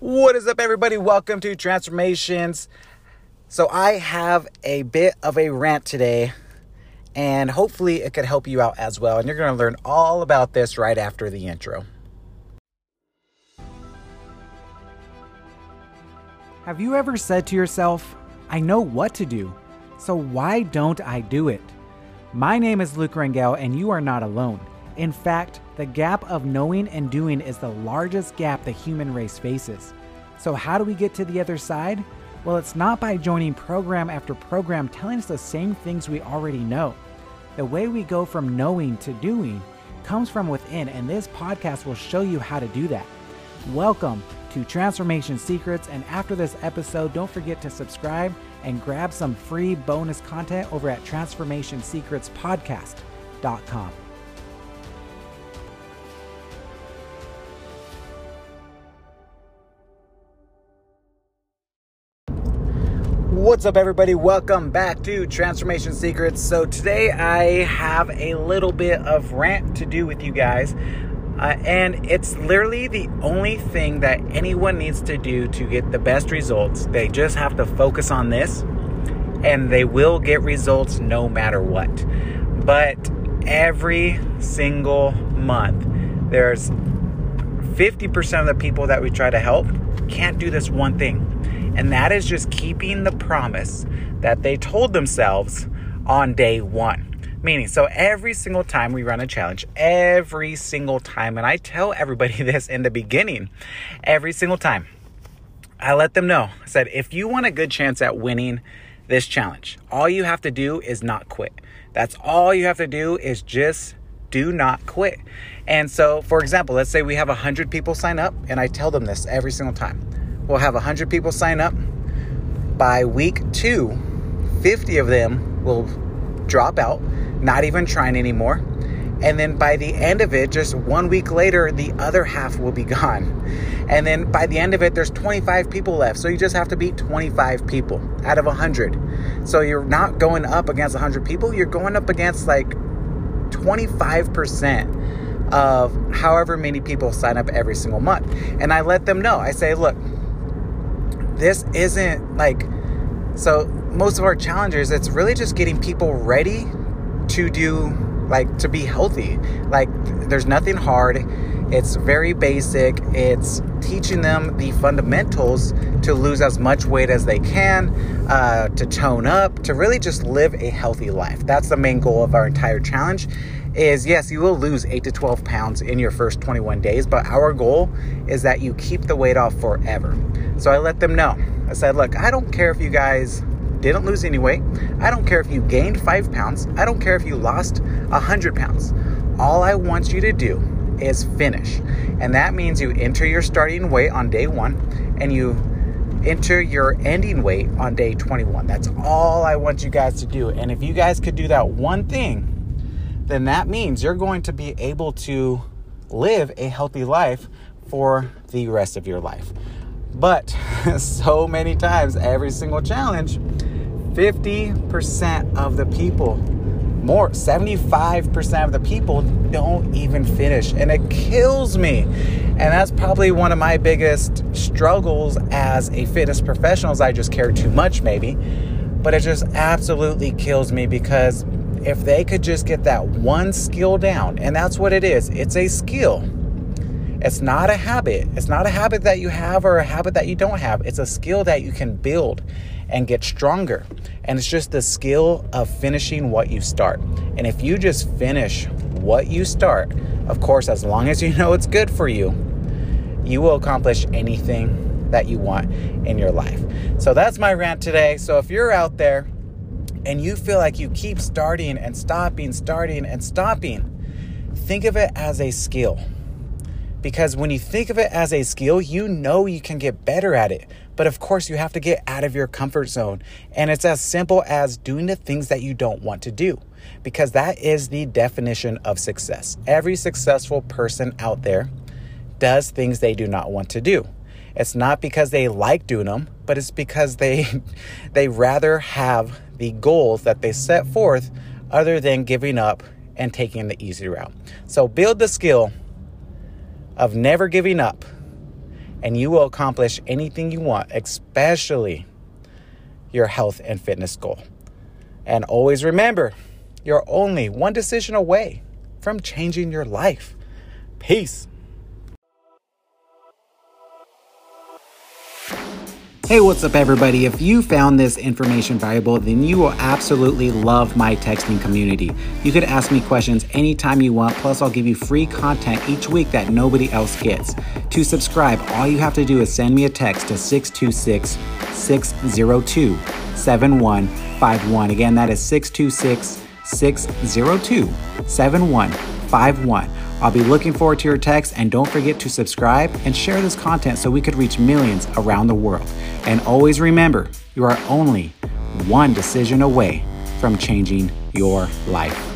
What is up, everybody? Welcome to Transformations. So, I have a bit of a rant today, and hopefully, it could help you out as well. And you're going to learn all about this right after the intro. Have you ever said to yourself, I know what to do, so why don't I do it? My name is Luke Rangel, and you are not alone. In fact, the gap of knowing and doing is the largest gap the human race faces. So, how do we get to the other side? Well, it's not by joining program after program telling us the same things we already know. The way we go from knowing to doing comes from within, and this podcast will show you how to do that. Welcome to Transformation Secrets, and after this episode, don't forget to subscribe and grab some free bonus content over at transformationsecretspodcast.com. What's up, everybody? Welcome back to Transformation Secrets. So, today I have a little bit of rant to do with you guys. Uh, and it's literally the only thing that anyone needs to do to get the best results. They just have to focus on this, and they will get results no matter what. But every single month, there's 50% of the people that we try to help can't do this one thing and that is just keeping the promise that they told themselves on day one. Meaning, so every single time we run a challenge, every single time, and I tell everybody this in the beginning, every single time, I let them know. I said, if you want a good chance at winning this challenge, all you have to do is not quit. That's all you have to do is just do not quit. And so, for example, let's say we have 100 people sign up, and I tell them this every single time. We'll have 100 people sign up. By week two, 50 of them will drop out, not even trying anymore. And then by the end of it, just one week later, the other half will be gone. And then by the end of it, there's 25 people left. So you just have to beat 25 people out of 100. So you're not going up against 100 people, you're going up against like 25% of however many people sign up every single month. And I let them know. I say, look, this isn't like so most of our challenges it's really just getting people ready to do like to be healthy. Like there's nothing hard. It's very basic. It's teaching them the fundamentals to lose as much weight as they can uh, to tone up to really just live a healthy life. That's the main goal of our entire challenge is yes you will lose 8 to 12 pounds in your first 21 days but our goal is that you keep the weight off forever so I let them know. I said, look, I don't care if you guys didn't lose any weight. I don't care if you gained five pounds. I don't care if you lost a hundred pounds. All I want you to do is finish. And that means you enter your starting weight on day one and you enter your ending weight on day 21. That's all I want you guys to do. And if you guys could do that one thing, then that means you're going to be able to live a healthy life for the rest of your life. But so many times, every single challenge, 50% of the people, more, 75% of the people don't even finish. And it kills me. And that's probably one of my biggest struggles as a fitness professional is I just care too much, maybe. But it just absolutely kills me because if they could just get that one skill down, and that's what it is, it's a skill it's not a habit. It's not a habit that you have or a habit that you don't have. It's a skill that you can build and get stronger. And it's just the skill of finishing what you start. And if you just finish what you start, of course, as long as you know it's good for you, you will accomplish anything that you want in your life. So that's my rant today. So if you're out there and you feel like you keep starting and stopping, starting and stopping, think of it as a skill because when you think of it as a skill, you know you can get better at it. But of course, you have to get out of your comfort zone. And it's as simple as doing the things that you don't want to do, because that is the definition of success. Every successful person out there does things they do not want to do. It's not because they like doing them, but it's because they they rather have the goals that they set forth other than giving up and taking the easy route. So build the skill of never giving up and you will accomplish anything you want, especially your health and fitness goal. And always remember, you're only one decision away from changing your life. Peace. Hey, what's up, everybody? If you found this information valuable, then you will absolutely love my texting community. You could ask me questions anytime you want, plus, I'll give you free content each week that nobody else gets. To subscribe, all you have to do is send me a text to 626 602 7151. Again, that is 626 602 7151. I'll be looking forward to your text and don't forget to subscribe and share this content so we could reach millions around the world. And always remember, you are only one decision away from changing your life.